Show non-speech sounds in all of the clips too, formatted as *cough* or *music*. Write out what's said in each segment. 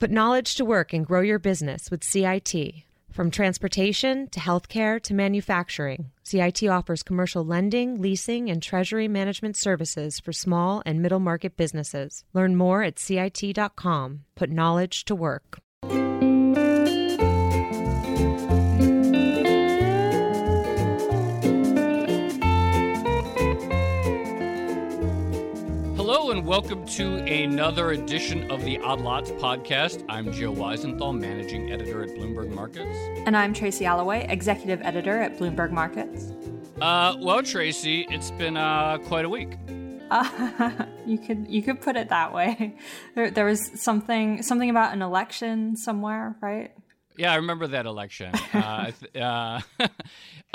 Put knowledge to work and grow your business with CIT. From transportation to healthcare to manufacturing, CIT offers commercial lending, leasing, and treasury management services for small and middle market businesses. Learn more at CIT.com. Put knowledge to work. Welcome to another edition of the Odd Lots podcast. I'm Joe Weisenthal, managing editor at Bloomberg Markets. And I'm Tracy Alloway, executive editor at Bloomberg Markets. Uh, well, Tracy, it's been uh, quite a week. Uh, *laughs* you could you could put it that way. There, there was something something about an election somewhere, right? Yeah, I remember that election. uh, *laughs* uh, *laughs*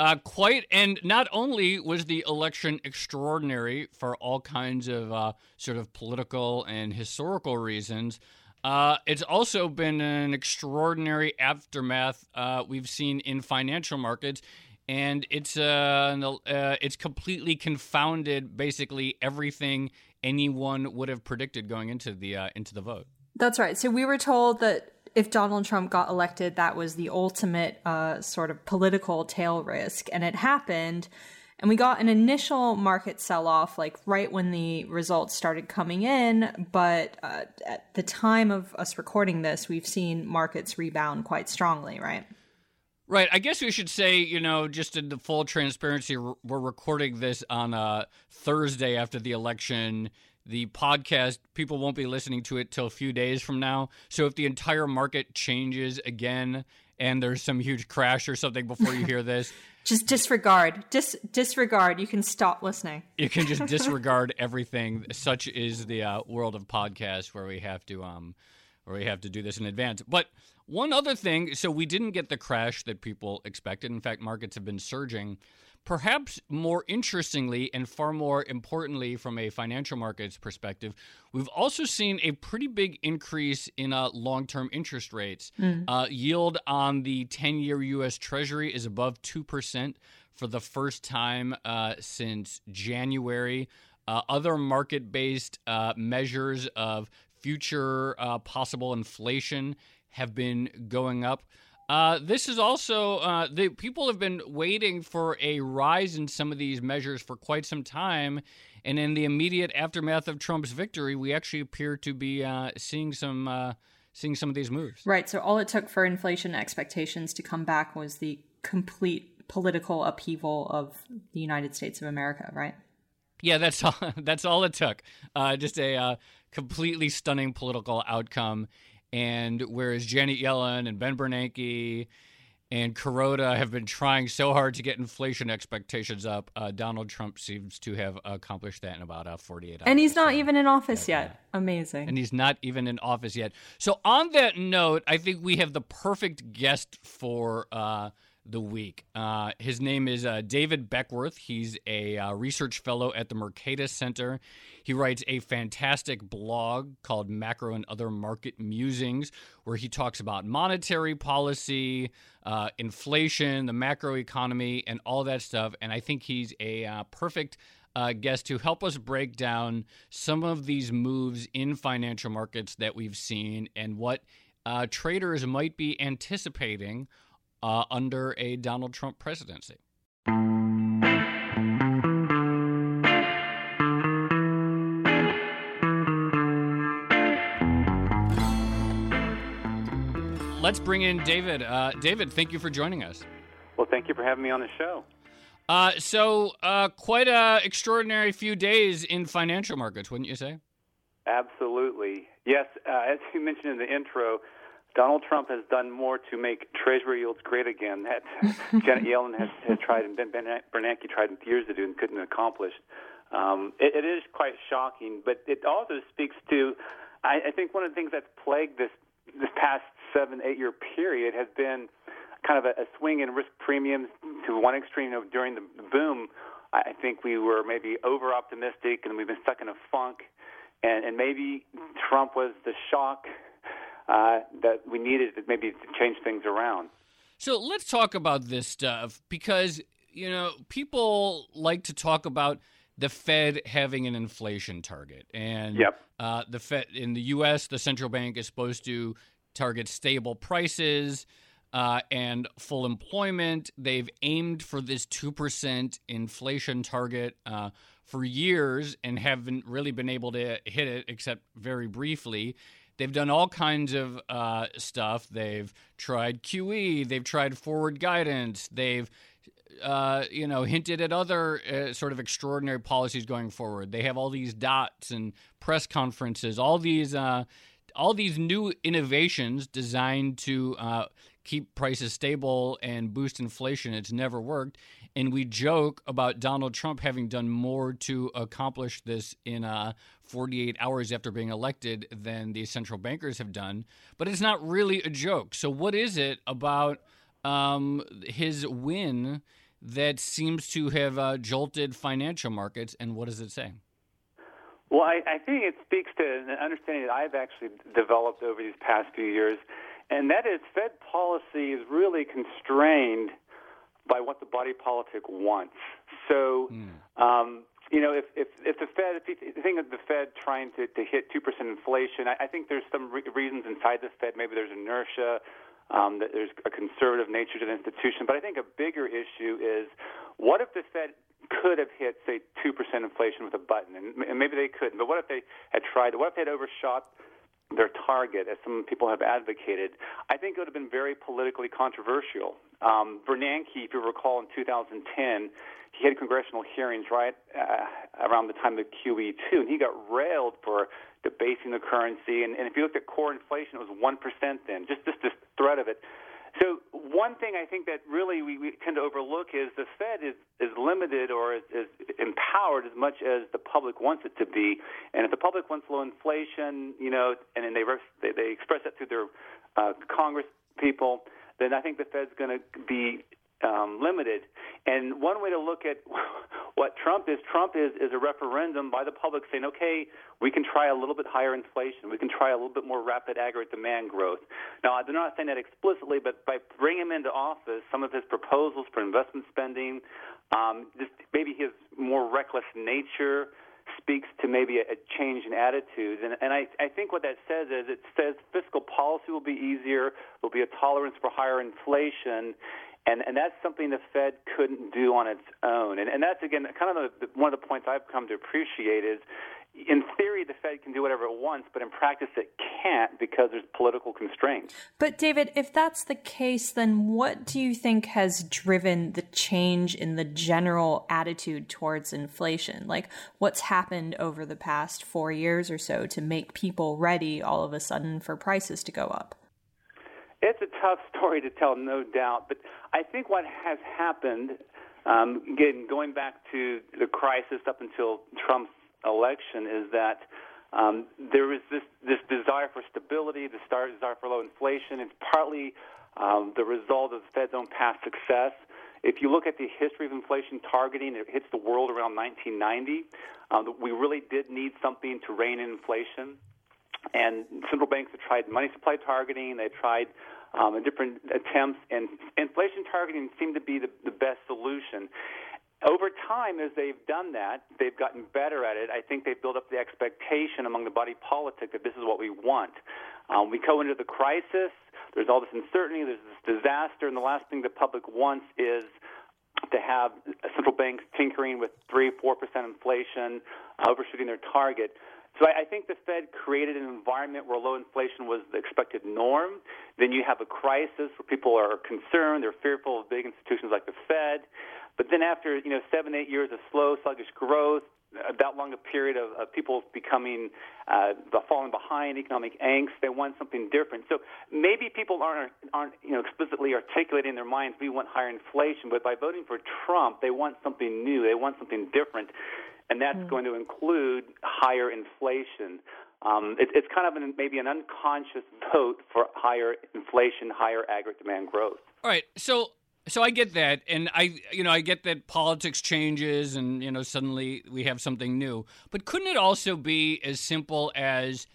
uh, quite, and not only was the election extraordinary for all kinds of uh, sort of political and historical reasons, uh, it's also been an extraordinary aftermath uh, we've seen in financial markets. And it's it's completely confounded basically everything anyone would have predicted going into the into the vote. That's right. So we were told that if Donald Trump got elected, that was the ultimate uh, sort of political tail risk. And it happened. And we got an initial market sell off, like right when the results started coming in. But uh, at the time of us recording this, we've seen markets rebound quite strongly, right? Right. I guess we should say, you know, just in the full transparency, we're recording this on a uh, Thursday after the election the podcast people won't be listening to it till a few days from now. So if the entire market changes again and there's some huge crash or something before you hear this *laughs* just disregard. Dis- disregard. You can stop listening. You can just *laughs* disregard everything. Such is the uh, world of podcasts where we have to um where we have to do this in advance. But one other thing so we didn't get the crash that people expected. In fact markets have been surging Perhaps more interestingly, and far more importantly from a financial markets perspective, we've also seen a pretty big increase in uh, long term interest rates. Mm. Uh, yield on the 10 year U.S. Treasury is above 2% for the first time uh, since January. Uh, other market based uh, measures of future uh, possible inflation have been going up. Uh, this is also uh, the people have been waiting for a rise in some of these measures for quite some time, and in the immediate aftermath of Trump's victory, we actually appear to be uh, seeing some uh, seeing some of these moves. Right. So all it took for inflation expectations to come back was the complete political upheaval of the United States of America. Right. Yeah, that's all. *laughs* That's all it took. Uh, just a uh, completely stunning political outcome and whereas Janet Yellen and Ben Bernanke and Kuroda have been trying so hard to get inflation expectations up, uh, Donald Trump seems to have accomplished that in about uh, 48 hours. And he's not so, even in office yeah, yet. Amazing. And he's not even in office yet. So, on that note, I think we have the perfect guest for. Uh, the week. Uh, his name is uh, David Beckworth. He's a uh, research fellow at the Mercatus Center. He writes a fantastic blog called Macro and Other Market Musings, where he talks about monetary policy, uh, inflation, the macroeconomy, and all that stuff. And I think he's a uh, perfect uh, guest to help us break down some of these moves in financial markets that we've seen and what traders might be anticipating uh, under a Donald Trump presidency. Let's bring in David. Uh, David, thank you for joining us. Well, thank you for having me on the show. Uh, so, uh, quite a extraordinary few days in financial markets, wouldn't you say? Absolutely. Yes, uh, as you mentioned in the intro, Donald Trump has done more to make Treasury yields great again that *laughs* Janet Yellen has, has tried and Ben Bernanke tried in years to do and couldn't accomplish. Um, it, it is quite shocking, but it also speaks to, I, I think, one of the things that's plagued this this past seven, eight year period has been kind of a, a swing in risk premiums to one extreme. You know, during the boom, I think we were maybe over optimistic and we've been stuck in a funk, and, and maybe Trump was the shock uh, that we needed to maybe to change things around. So let's talk about this stuff because you know people like to talk about the Fed having an inflation target, and yep. uh, the Fed in the U.S. the central bank is supposed to target stable prices uh, and full employment. They've aimed for this 2% inflation target uh, for years and haven't really been able to hit it except very briefly. They've done all kinds of uh, stuff. They've tried QE, they've tried forward guidance, they've uh, you know, hinted at other uh, sort of extraordinary policies going forward. They have all these dots and press conferences, all these, uh, all these new innovations designed to uh, keep prices stable and boost inflation. It's never worked. And we joke about Donald Trump having done more to accomplish this in uh, 48 hours after being elected than the central bankers have done. But it's not really a joke. So, what is it about um, his win that seems to have uh, jolted financial markets? And what does it say? Well, I, I think it speaks to an understanding that I've actually developed over these past few years and that is Fed policy is really constrained by what the body politic wants. So, mm. um, you know, if, if, if the Fed, if you think of the Fed trying to, to hit 2% inflation, I, I think there's some re- reasons inside the Fed. Maybe there's inertia, um, that there's a conservative nature to the institution. But I think a bigger issue is what if the Fed could have hit, say, 2% inflation with a button? And, and maybe they couldn't. But what if they had tried? What if they had overshot their target, as some people have advocated, I think it would have been very politically controversial. Um, Bernanke, if you recall, in 2010, he had congressional hearings right uh, around the time of QE2, and he got railed for debasing the currency. And, and if you looked at core inflation, it was 1% then, just, just this threat of it. So one thing I think that really we, we tend to overlook is the Fed is, is limited or is, is empowered as much as the public wants it to be. And if the public wants low inflation, you know, and then they they, they express that through their uh, Congress people, then I think the Fed's going to be um, limited. And one way to look at *laughs* what Trump is, Trump is, is a referendum by the public saying, okay, we can try a little bit higher inflation. We can try a little bit more rapid aggregate demand growth. Now, they're not saying that explicitly, but by bringing him into office, some of his proposals for investment spending, um, just maybe his more reckless nature, speaks to maybe a, a change in attitudes. And, and I, I think what that says is it says fiscal policy will be easier, there'll be a tolerance for higher inflation, and and that's something the Fed couldn't do on its own. And and that's again kind of the, one of the points I've come to appreciate is. In theory, the Fed can do whatever it wants, but in practice, it can't because there's political constraints. But, David, if that's the case, then what do you think has driven the change in the general attitude towards inflation? Like, what's happened over the past four years or so to make people ready all of a sudden for prices to go up? It's a tough *laughs* story to tell, no doubt. But I think what has happened, um, again, going back to the crisis up until Trump's election, is that um, there is this, this desire for stability, this desire for low inflation. It's partly um, the result of the Fed's own past success. If you look at the history of inflation targeting, it hits the world around 1990. Um, we really did need something to rein in inflation. And central banks have tried money supply targeting. They've tried um, different attempts, and inflation targeting seemed to be the, the best solution. Over time, as they've done that, they've gotten better at it. I think they've built up the expectation among the body politic that this is what we want. Um, we go into the crisis. There's all this uncertainty. There's this disaster, and the last thing the public wants is to have central banks tinkering with three, four percent inflation, overshooting their target. So I, I think the Fed created an environment where low inflation was the expected norm. Then you have a crisis where people are concerned, they're fearful of big institutions like the Fed. But then after you know seven, eight years of slow, sluggish growth, that long a period of, of people becoming uh, falling behind, economic angst. They want something different. So maybe people aren't aren't you know explicitly articulating in their minds we want higher inflation, but by voting for Trump, they want something new. They want something different and that's mm. going to include higher inflation. Um, it, it's kind of an, maybe an unconscious vote for higher inflation, higher aggregate demand growth. All right, so so I get that, and I you know I get that politics changes, and you know suddenly we have something new. But couldn't it also be as simple as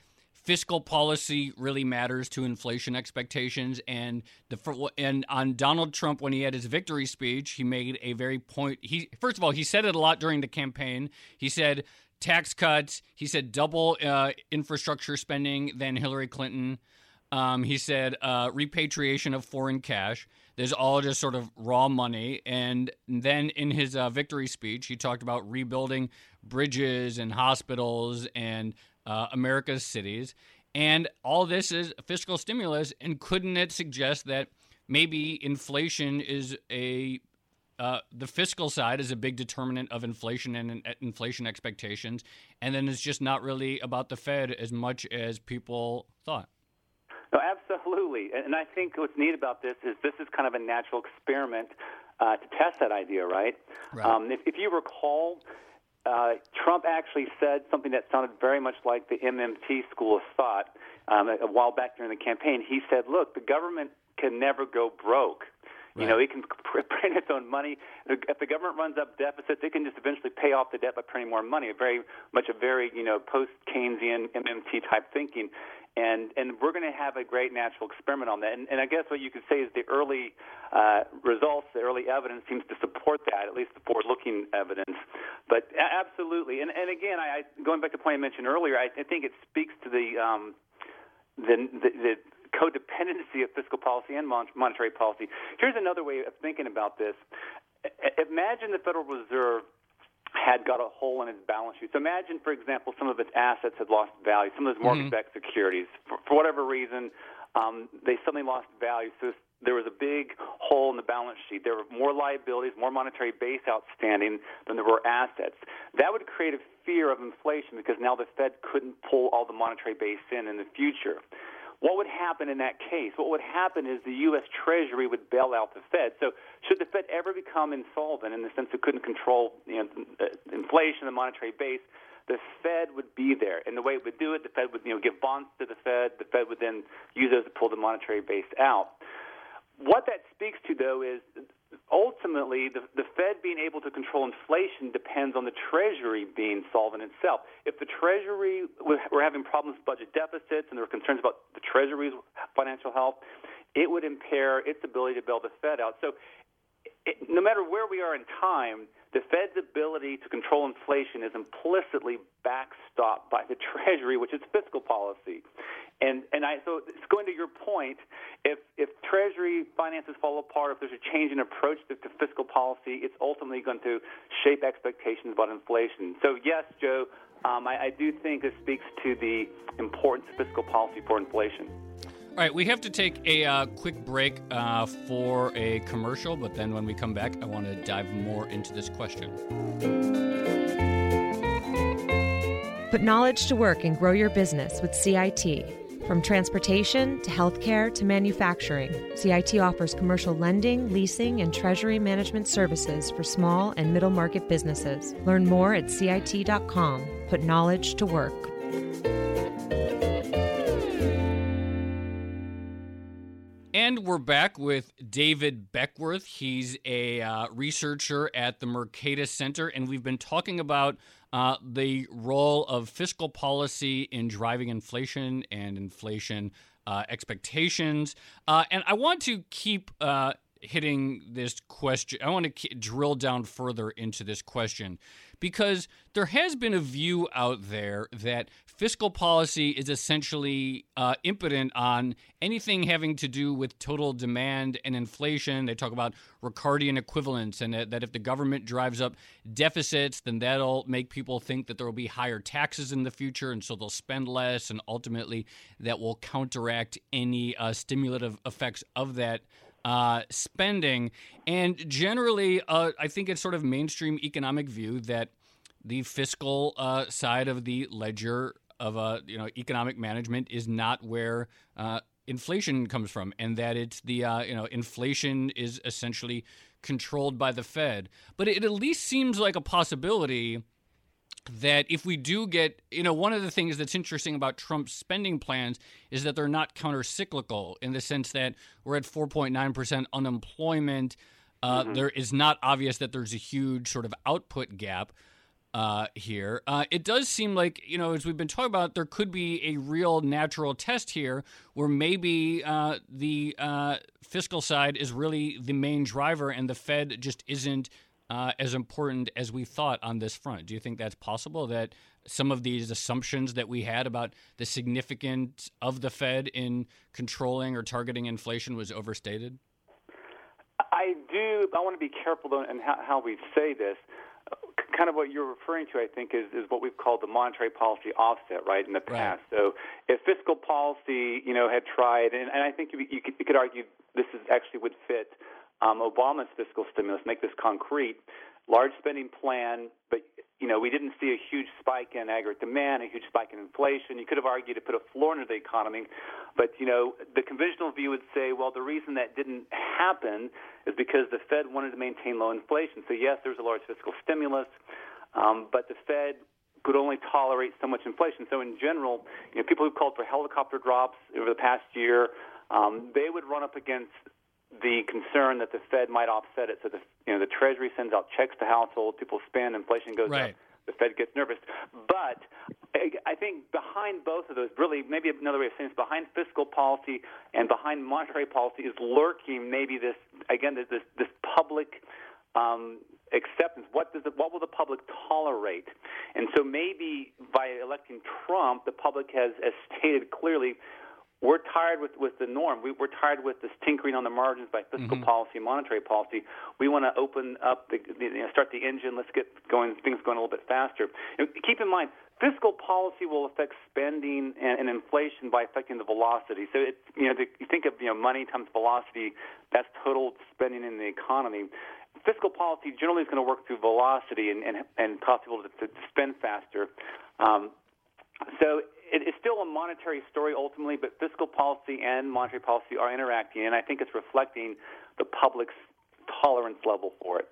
fiscal policy really matters to inflation expectations. And the and on Donald Trump, when he had his victory speech, he made a very point. He first of all, he said it a lot during the campaign. He said tax cuts. He said double uh, infrastructure spending than Hillary Clinton. Um, he said uh, repatriation of foreign cash. There's all just sort of raw money. And then in his uh, victory speech, he talked about rebuilding bridges and hospitals and uh, America's cities. And all this is fiscal stimulus. And couldn't it suggest that maybe inflation is a uh, the fiscal side is a big determinant of inflation and inflation expectations, and then it's just not really about the Fed as much as people thought. No, absolutely. And I think what's neat about this is this is kind of a natural experiment uh, to test that idea, right? right. Um, if, if, you recall, uh, Trump actually said something that sounded very much like the MMT school of thought um, a while back during the campaign. He said, "Look, the government can never go broke." Right. You know, it can *laughs* print its own money. If the government runs up deficits, it can just eventually pay off the debt by printing more money. A very much a very you know post Keynesian MMT type thinking, and and we're going to have a great natural experiment on that. And, and I guess what you could say is the early uh, results, the early evidence seems to support that, at least the forward-looking evidence. But absolutely, and and again, I, going back to the point I mentioned earlier, I, I think it speaks to the um, the, the, the codependency of fiscal policy and monetary policy. Here's another way of thinking about this. Imagine the Federal Reserve had got a hole in its balance sheet. So imagine, for example, some of its assets had lost value, some of those mortgage-backed mm-hmm. securities. For, for whatever reason, um, they suddenly lost value. So there was a big hole in the balance sheet. There were more liabilities, more monetary base outstanding than there were assets. That would create a fear of inflation because now the Fed couldn't pull all the monetary base in in the future. What would happen in that case? What would happen is the U.S. Treasury would bail out the Fed. So, should the Fed ever become insolvent in the sense it couldn't control you know, inflation, the monetary base, the Fed would be there. And the way it would do it, the Fed would you know, give bonds to the Fed. The Fed would then use those to pull the monetary base out. What that speaks to, though, is ultimately, the, the Fed being able to control inflation depends on the Treasury being solvent itself. If the Treasury were having problems with budget deficits and there were concerns about the Treasury's financial health, it would impair its ability to bail the Fed out. So, it, no matter where we are in time, the Fed's ability to control inflation is implicitly backstopped by the *laughs* Treasury, which is fiscal policy. And and I so it's going to your point. If if Treasury finances fall apart, if there's a change in approach to, to fiscal policy, it's ultimately going to shape expectations about inflation. So yes, Joe, um, I, I do think this speaks to the importance of fiscal policy for inflation. All right, we have to take a uh, quick break uh, for a commercial, but then when we come back, I want to dive more into this question. Put knowledge to work and grow your business with CIT. From transportation to healthcare to manufacturing, CIT offers commercial lending, leasing, and treasury management services for small and middle market businesses. Learn more at CIT.com. Put knowledge to work. We're back with David Beckworth. He's a uh, researcher at the Mercatus Center, and we've been talking about uh, the role of fiscal policy in driving inflation and inflation uh, expectations. Uh, and I want to keep uh, hitting this question. I want to drill down further into this question because there has been a view out there that fiscal policy is essentially uh, impotent on anything having to do with total demand and inflation. They talk about Ricardian equivalence, and that, that if the government drives up deficits, then that'll make people think that there will be higher taxes in the future, and so they'll spend less, and ultimately that will counteract any uh, stimulative effects of that uh, spending. And generally, uh, I think it's sort of mainstream economic view that the fiscal uh, side of the ledger of uh, you know economic management is not where uh, inflation comes from, and that it's the uh, you know inflation is essentially controlled by the Fed. But it at least seems like a possibility that if we do get, you know, one of the things that's interesting about Trump's spending plans is that they're not countercyclical in the sense that we're at 4.9% unemployment. Uh, mm-hmm. there is not obvious that there's a huge sort of output gap uh, here. Uh, it does seem like, you know, as we've been talking about, there could be a real natural test here where maybe uh, the uh, fiscal side is really the main driver and the Fed just isn't uh, as important as we thought on this front. Do you think that's possible that some of these assumptions that we had about the significance of the Fed in controlling or targeting inflation was overstated? I do. I want to be careful though in how, how we say this. Kind of what you're referring to, I think, is, is what we've called the monetary policy offset, right, in the past. Right. So, if fiscal policy, you know, had tried, and, and I think you, you, could, you could argue this is actually would fit um, Obama's fiscal stimulus, make this concrete, large spending plan, but you know, we didn't see a huge spike in aggregate demand, a huge spike in inflation. You could have argued to put a floor into the economy, but you know, the conventional view would say, well, the reason that didn't happen is because the Fed wanted to maintain low inflation. So yes, there was a large fiscal stimulus, um, but the Fed could only tolerate so much inflation. So in general, you know, people who called for helicopter drops over the past year, um, they would run up against the concern that the Fed might offset it. So the you know the Treasury sends out checks to households, people spend, inflation goes right. up, the Fed gets nervous. But I think behind both of those, really, maybe another way of saying this, behind fiscal policy and behind monetary policy is lurking maybe this again this this public. Um, acceptance. What does the, what will the public tolerate? And so maybe by electing Trump, the public has, has stated clearly we're tired with, with the norm. We, we're tired with this tinkering on the margins by fiscal mm-hmm. policy, monetary policy. We want to open up, the, the, you know, start the engine. Let's get going, things going a little bit faster. And keep in mind, fiscal policy will affect spending and, and inflation by affecting the velocity. So, it, you know, the, you think of you know money times velocity. That's total spending in the economy. Fiscal policy generally is going to work through velocity and and, and cause people to, to spend faster. Um, so it, it's still a monetary story ultimately, but fiscal policy and monetary policy are interacting, and I think it's reflecting the public's tolerance level for it.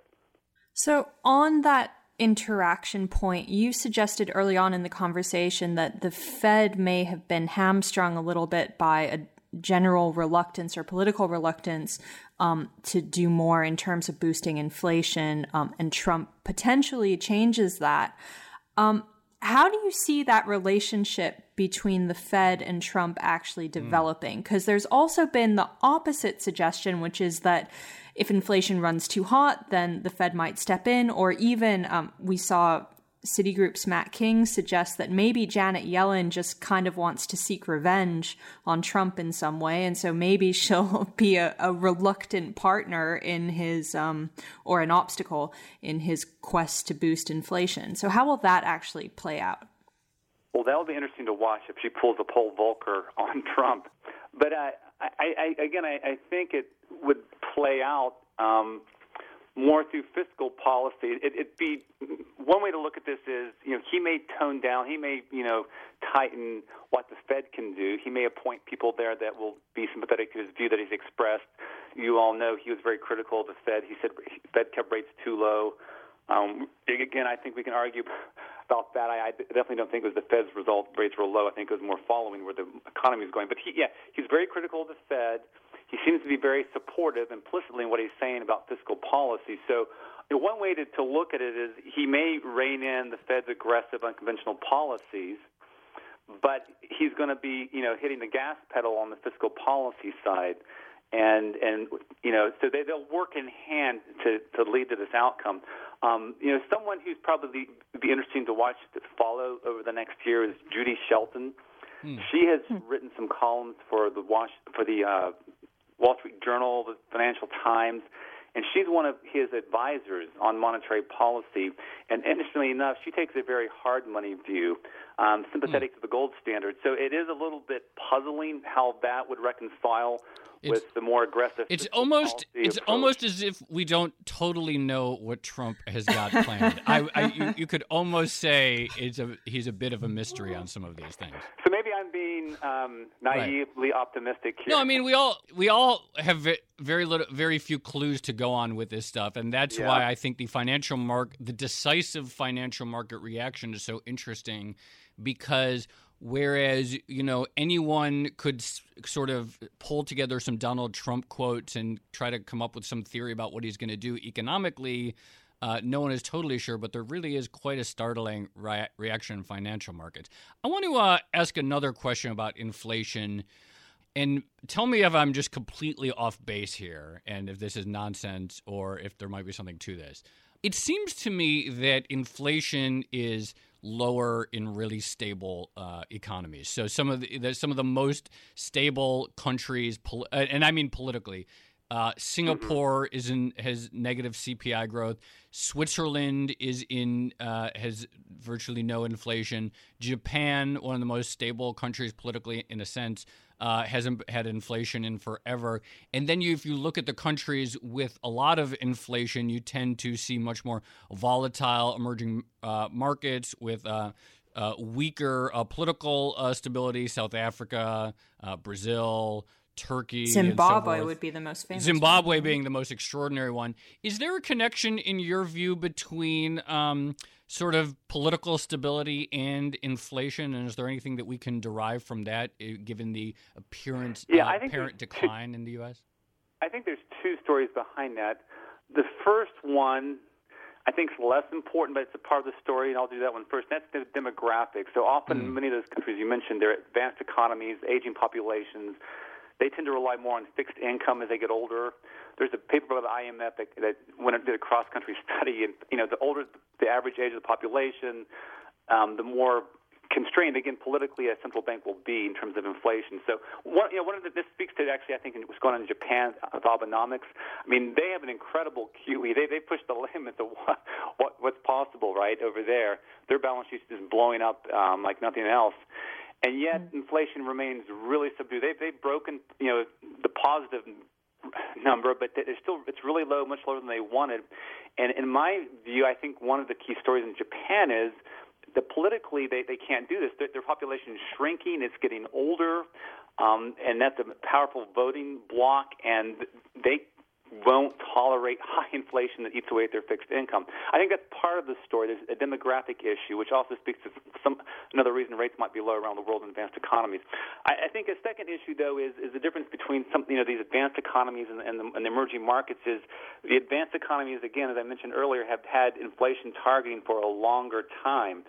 So, on that interaction point, you suggested early on in the conversation that the Fed may have been hamstrung a little bit by a general reluctance or political reluctance um, to do more in terms of boosting inflation, um, and Trump potentially changes that. Um, how do you see that relationship between the Fed and Trump actually hmm. developing? Because mm. there's also been the opposite suggestion, which is that if inflation runs too hot, then the Fed might step in, or even um, we saw Citigroup's Matt King suggests that maybe Janet Yellen just kind of wants to seek revenge on Trump in some way, and so maybe *laughs* she'll be a, a reluctant partner in his um, or an obstacle in his quest to boost inflation. So, how will that actually play out? Well, that'll be interesting to watch if she pulls a Paul Volcker *laughs* on Trump. But uh, I, I, again, I, I think it would play out. Um, more through fiscal policy. It, it'd be one way to look at this is, you know, he may tone down, he may, you know, tighten what the Fed can do. He may appoint people there that will be sympathetic to his view that he's expressed. You all know he was very critical of the Fed. He said Fed kept rates too low. Um, again, I think we can argue about that. I, I definitely don't think it was the Fed's result rates were low. I think it was more following where the economy is going. But he, yeah, he's very critical of the Fed he seems to be very supportive implicitly in what he's saying about fiscal policy. So, you know, one way to, to look at it is he may rein in the Fed's aggressive, unconventional policies, but he's going to be, you know, hitting the gas pedal on the fiscal policy side. And and you know, so they they'll work in hand to to lead to this outcome. Um, you know, someone who's probably be interesting to watch to follow over the next year is Judy Shelton. Hmm. She has hmm. written some columns for the Wash for the uh, Wall Street Journal, the Financial Times, and she's one of his advisors on monetary policy. And interestingly enough, she takes a very hard money view, um, sympathetic mm. to the gold standard. So it is a little bit puzzling how that would reconcile it's, with the more aggressive. It's almost it's approach. almost as if we don't totally know what Trump has got planned. I, I you, you, could almost say it's a he's a bit of a mystery on some of these things. *laughs* So maybe I'm being um, naively right. optimistic here. No, I mean we all we all have very little, very few clues to go on with this stuff, and that's yeah. why I think the financial mark, the decisive financial market reaction is so interesting because Whereas, you know, anyone could s- sort of pull together some Donald Trump quotes and try to come up with some theory about what he's going to do economically. Uh, no one is totally sure, but there really is quite a startling ri- reaction in financial markets. I want to uh, ask another question about inflation. And tell me if I'm just completely off base here and if this is nonsense or if there might be something to this. It seems to me that inflation is lower in really stable uh, economies. So some of the, the, some of the most stable countries, pol- uh, and I mean politically. Uh, Singapore mm-hmm. is in has negative CPI growth. Switzerland is in uh, has virtually no inflation. Japan, one of the most stable countries politically, in a sense, uh, hasn't had inflation in forever. And then you, if you look at the countries with a lot of inflation, you tend to see much more volatile emerging uh, markets with. Uh, uh weaker uh, political uh, stability, South Africa, Brazil, Turkey, Zimbabwe so would be the most famous. Zimbabwe one. being the most extraordinary one. Is there a connection, in your view, between um, sort of political stability and inflation? And is there anything that we can derive from that, eh, given the appearance, yeah, uh, apparent decline two, in the U.S.? I think there's two stories behind that. The first one, I think, is less important, but it's a part of the story, and I'll do that one first. That's the demographics. So often, mm. many of those countries you mentioned, they're advanced economies, aging populations. They tend to rely more on fixed income as they get older there's a paper by the IMF that, that went and did a cross country *laughs* study, and you know the older the average age of the population, um, the more constrained again politically a central bank will be in terms of inflation. So one, you know, one of the, this speaks to actually I think what's going on in Japan with Abenomics. I mean, they have an incredible QE. They they push the *laughs* limits of what, what what's possible right over there. Their balance sheet is blowing up um, like nothing else. And yet, mm-hmm. inflation remains really subdued. They've, they've broken, you know, the positive number, but it's still it's really low, much lower than they wanted. And in my view, I think one of the key stories in Japan is that politically they, they can't do this. Their, their population is shrinking. It's getting older, um, and that's a powerful voting bloc. And they won't tolerate *laughs* high inflation that eats away at their fixed income. I think that's part of the story. There's a demographic issue, which also speaks to some another reason rates might be low around the world in advanced economies. I, I think a second issue, though, is is the difference between some you know these advanced economies and, and, the, and the emerging markets. Is the advanced economies again, as I mentioned earlier, have had inflation targeting for a longer time,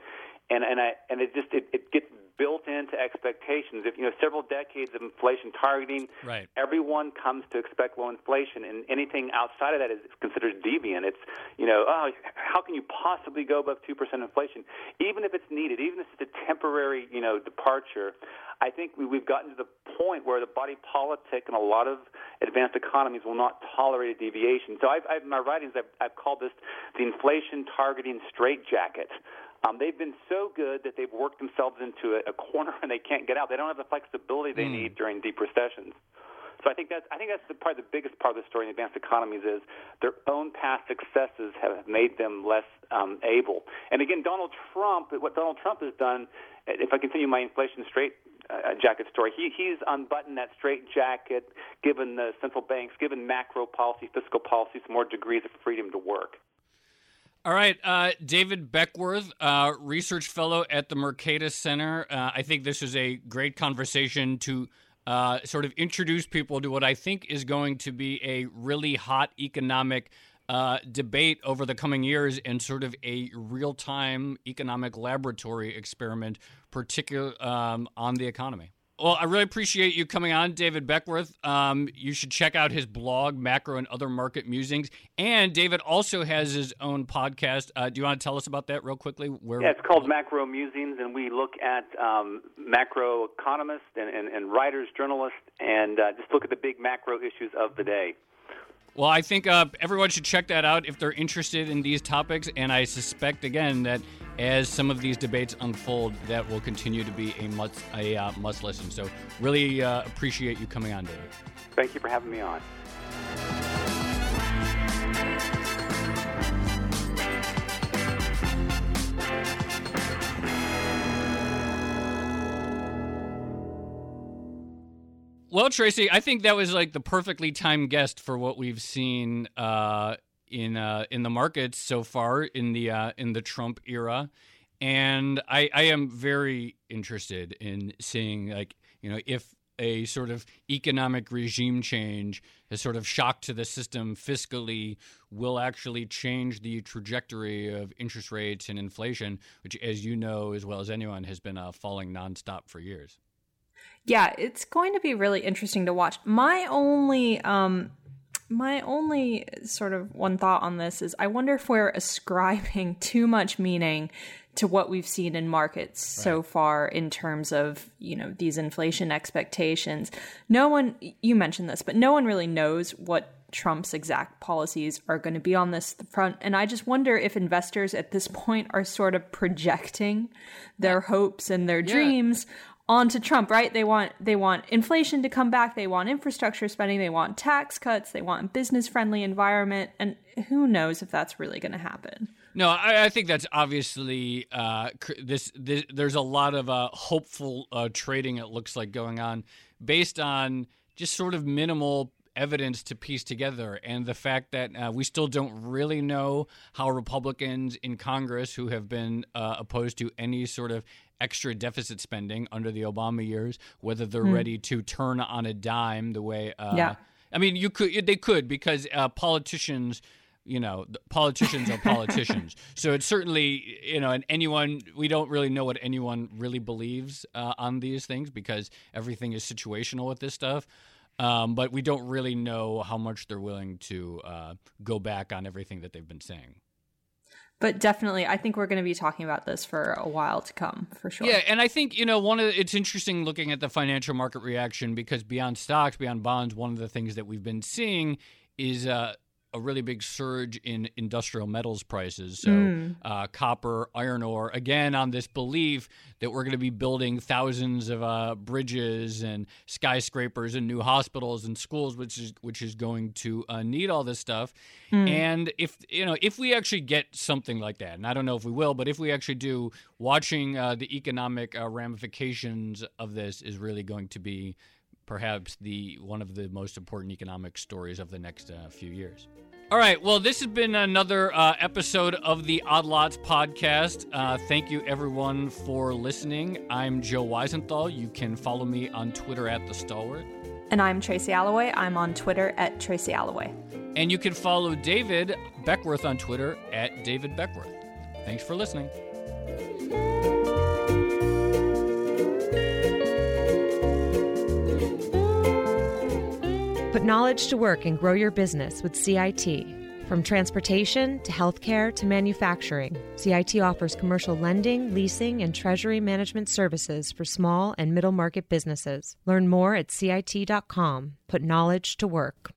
and and I and it just it, it gets built into expectations. If you know several decades of inflation targeting, right. everyone comes to expect low inflation, and anything outside of that is considered deviant. It's you know, oh, how can you possibly go above two percent inflation, even if it's needed, even if it's a temporary you know departure. I think we, we've gotten to the point where the body politic and a lot of advanced economies will not tolerate a deviation. So I've, I've in my writings I've, I've called this the inflation targeting straitjacket. Um, they've been so good that they've worked themselves into a, a corner and they can't get out. They don't have the flexibility they mm. need during deep recessions. So I think that's I think that's the, probably the biggest part of the story in advanced economies is their own past successes have made them less um, able. And again, Donald Trump, what Donald Trump has done, if I continue my inflation straight uh, jacket story, he he's unbuttoned that straight jacket, given the central banks, given macro policy, fiscal policy, some more degrees of freedom to work. All right, uh, David Beckworth, uh, research fellow at the Mercatus Center. Uh, I think this is a great conversation to uh, sort of introduce people to what I think is going to be a really hot economic uh, debate over the coming years and sort of a real time economic laboratory experiment, particularly um, on the economy. Well, I really appreciate you coming on, David Beckworth. Um, you should check out his blog, Macro and Other Market Musings. And David also has his own podcast. Uh, do you want to tell us about that real quickly? Where yeah, it's called Macro Musings, and we look at um, macro economists and, and, and, writers, journalists, and uh, just look at the big macro issues of the day. Well, I think uh, everyone should check that out if they're interested in these topics. And I suspect, again, that as some of these debates unfold, that will continue to be a must, a, uh, must listen. So, really uh, appreciate you coming on, David. Thank you for having me on. Well, Tracy, I think that was like the perfectly timed guest for what we've seen uh, in uh, in the markets so far in the uh, in the Trump era, and I, I am very interested in seeing like you know if a sort of economic regime change, a sort of shock to the system fiscally, will actually change the trajectory of interest rates and inflation, which, as you know as well as anyone, has been uh, falling nonstop for years yeah, it's going to be really interesting to watch. My only um My only sort of one thought on this is I wonder if we're ascribing *laughs* too much meaning to what we've seen in markets right. so far in terms of, you know, these inflation expectations. No one you mentioned this, but no one really knows what Trump's exact policies are going to be on this front. And I just wonder if investors at this point are sort of projecting their hopes and their dreams yeah. Onto Trump, right? They want they want inflation to come back, they want infrastructure spending, they want tax cuts, they want business friendly environment, and who knows if that's really going to happen. No, I, I, think that's obviously uh, this, this, There's a lot of uh, hopeful uh, trading. It looks like going on based on just sort of minimal evidence to piece together, and the fact that uh, we still don't really know how Republicans in Congress who have been uh, opposed to any sort of extra deficit spending under the Obama years, whether they're mm. ready to turn on a dime the way. Uh, yeah. I mean, you could they could because uh, politicians you know, politicians are politicians. *laughs* so it's certainly, you know, and anyone, we don't really know what anyone really believes uh, on these things because everything is situational with this stuff. Um, but we don't really know how much they're willing to uh, go back on everything that they've been saying. But definitely, I think we're going to be talking about this for a while to come, for sure. Yeah, and I think you know one of the, it's interesting looking at the financial market reaction because beyond stocks, beyond bonds, one of the things that we've been seeing is uh, a really big surge in industrial metals prices. So, mm. uh, copper, iron ore, again, on this belief that we're going to be building thousands of uh, bridges and skyscrapers and new hospitals and schools, which is which is going to uh, need all this stuff. Mm. And if you know, if we actually get something like that, and I don't know if we will, but if we actually do, watching uh, the economic uh, ramifications of this is really going to be perhaps the one of the most important economic stories of the next uh, few years. All right. Well, this has been another uh, episode of the Odd Lots podcast. Uh, thank you, everyone, for listening. I'm Joe Weisenthal. You can follow me on Twitter at The Stalwart. And I'm Tracy Alloway. I'm on Twitter at Tracy Alloway. And you can follow David Beckworth on Twitter at David Beckworth. Thanks for listening. Knowledge to work and grow your business with CIT. From transportation to healthcare to manufacturing, CIT offers commercial lending, leasing, and treasury management services for small and middle market businesses. Learn more at CIT.com. Put knowledge to work.